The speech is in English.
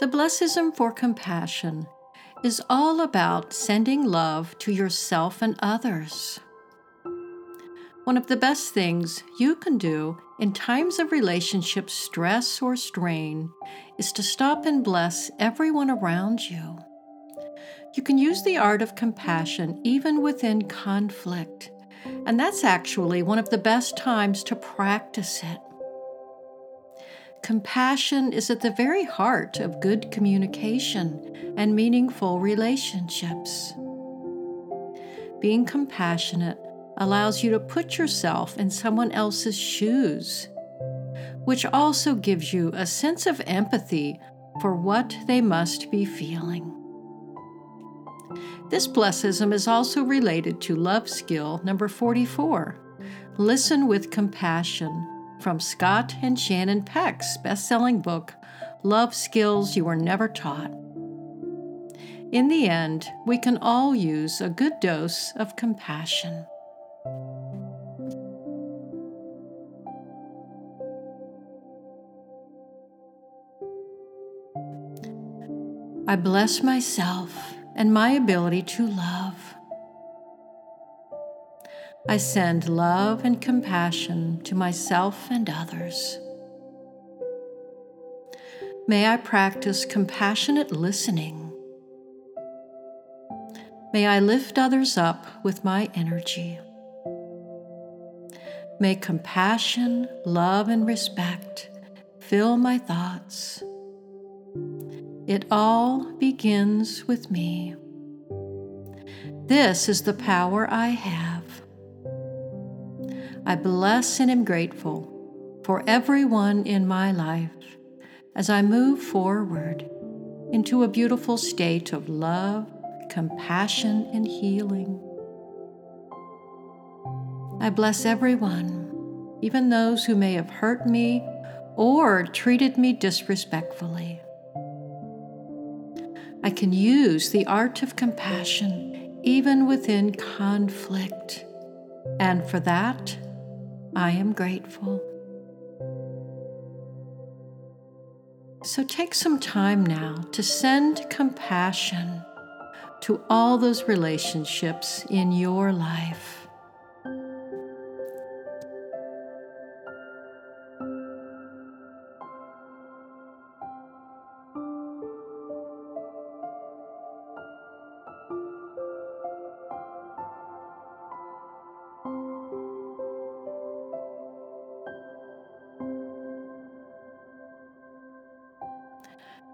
The blessism for compassion is all about sending love to yourself and others. One of the best things you can do in times of relationship stress or strain is to stop and bless everyone around you. You can use the art of compassion even within conflict, and that's actually one of the best times to practice it. Compassion is at the very heart of good communication and meaningful relationships. Being compassionate allows you to put yourself in someone else's shoes, which also gives you a sense of empathy for what they must be feeling. This blessism is also related to love skill number 44 Listen with Compassion from Scott and Shannon Peck's best selling book, Love Skills You Were Never Taught. In the end, we can all use a good dose of compassion. I bless myself and my ability to love. I send love and compassion to myself and others. May I practice compassionate listening. May I lift others up with my energy. May compassion, love, and respect fill my thoughts. It all begins with me. This is the power I have. I bless and am grateful for everyone in my life as I move forward into a beautiful state of love, compassion, and healing. I bless everyone, even those who may have hurt me or treated me disrespectfully. I can use the art of compassion even within conflict, and for that, I am grateful. So take some time now to send compassion to all those relationships in your life.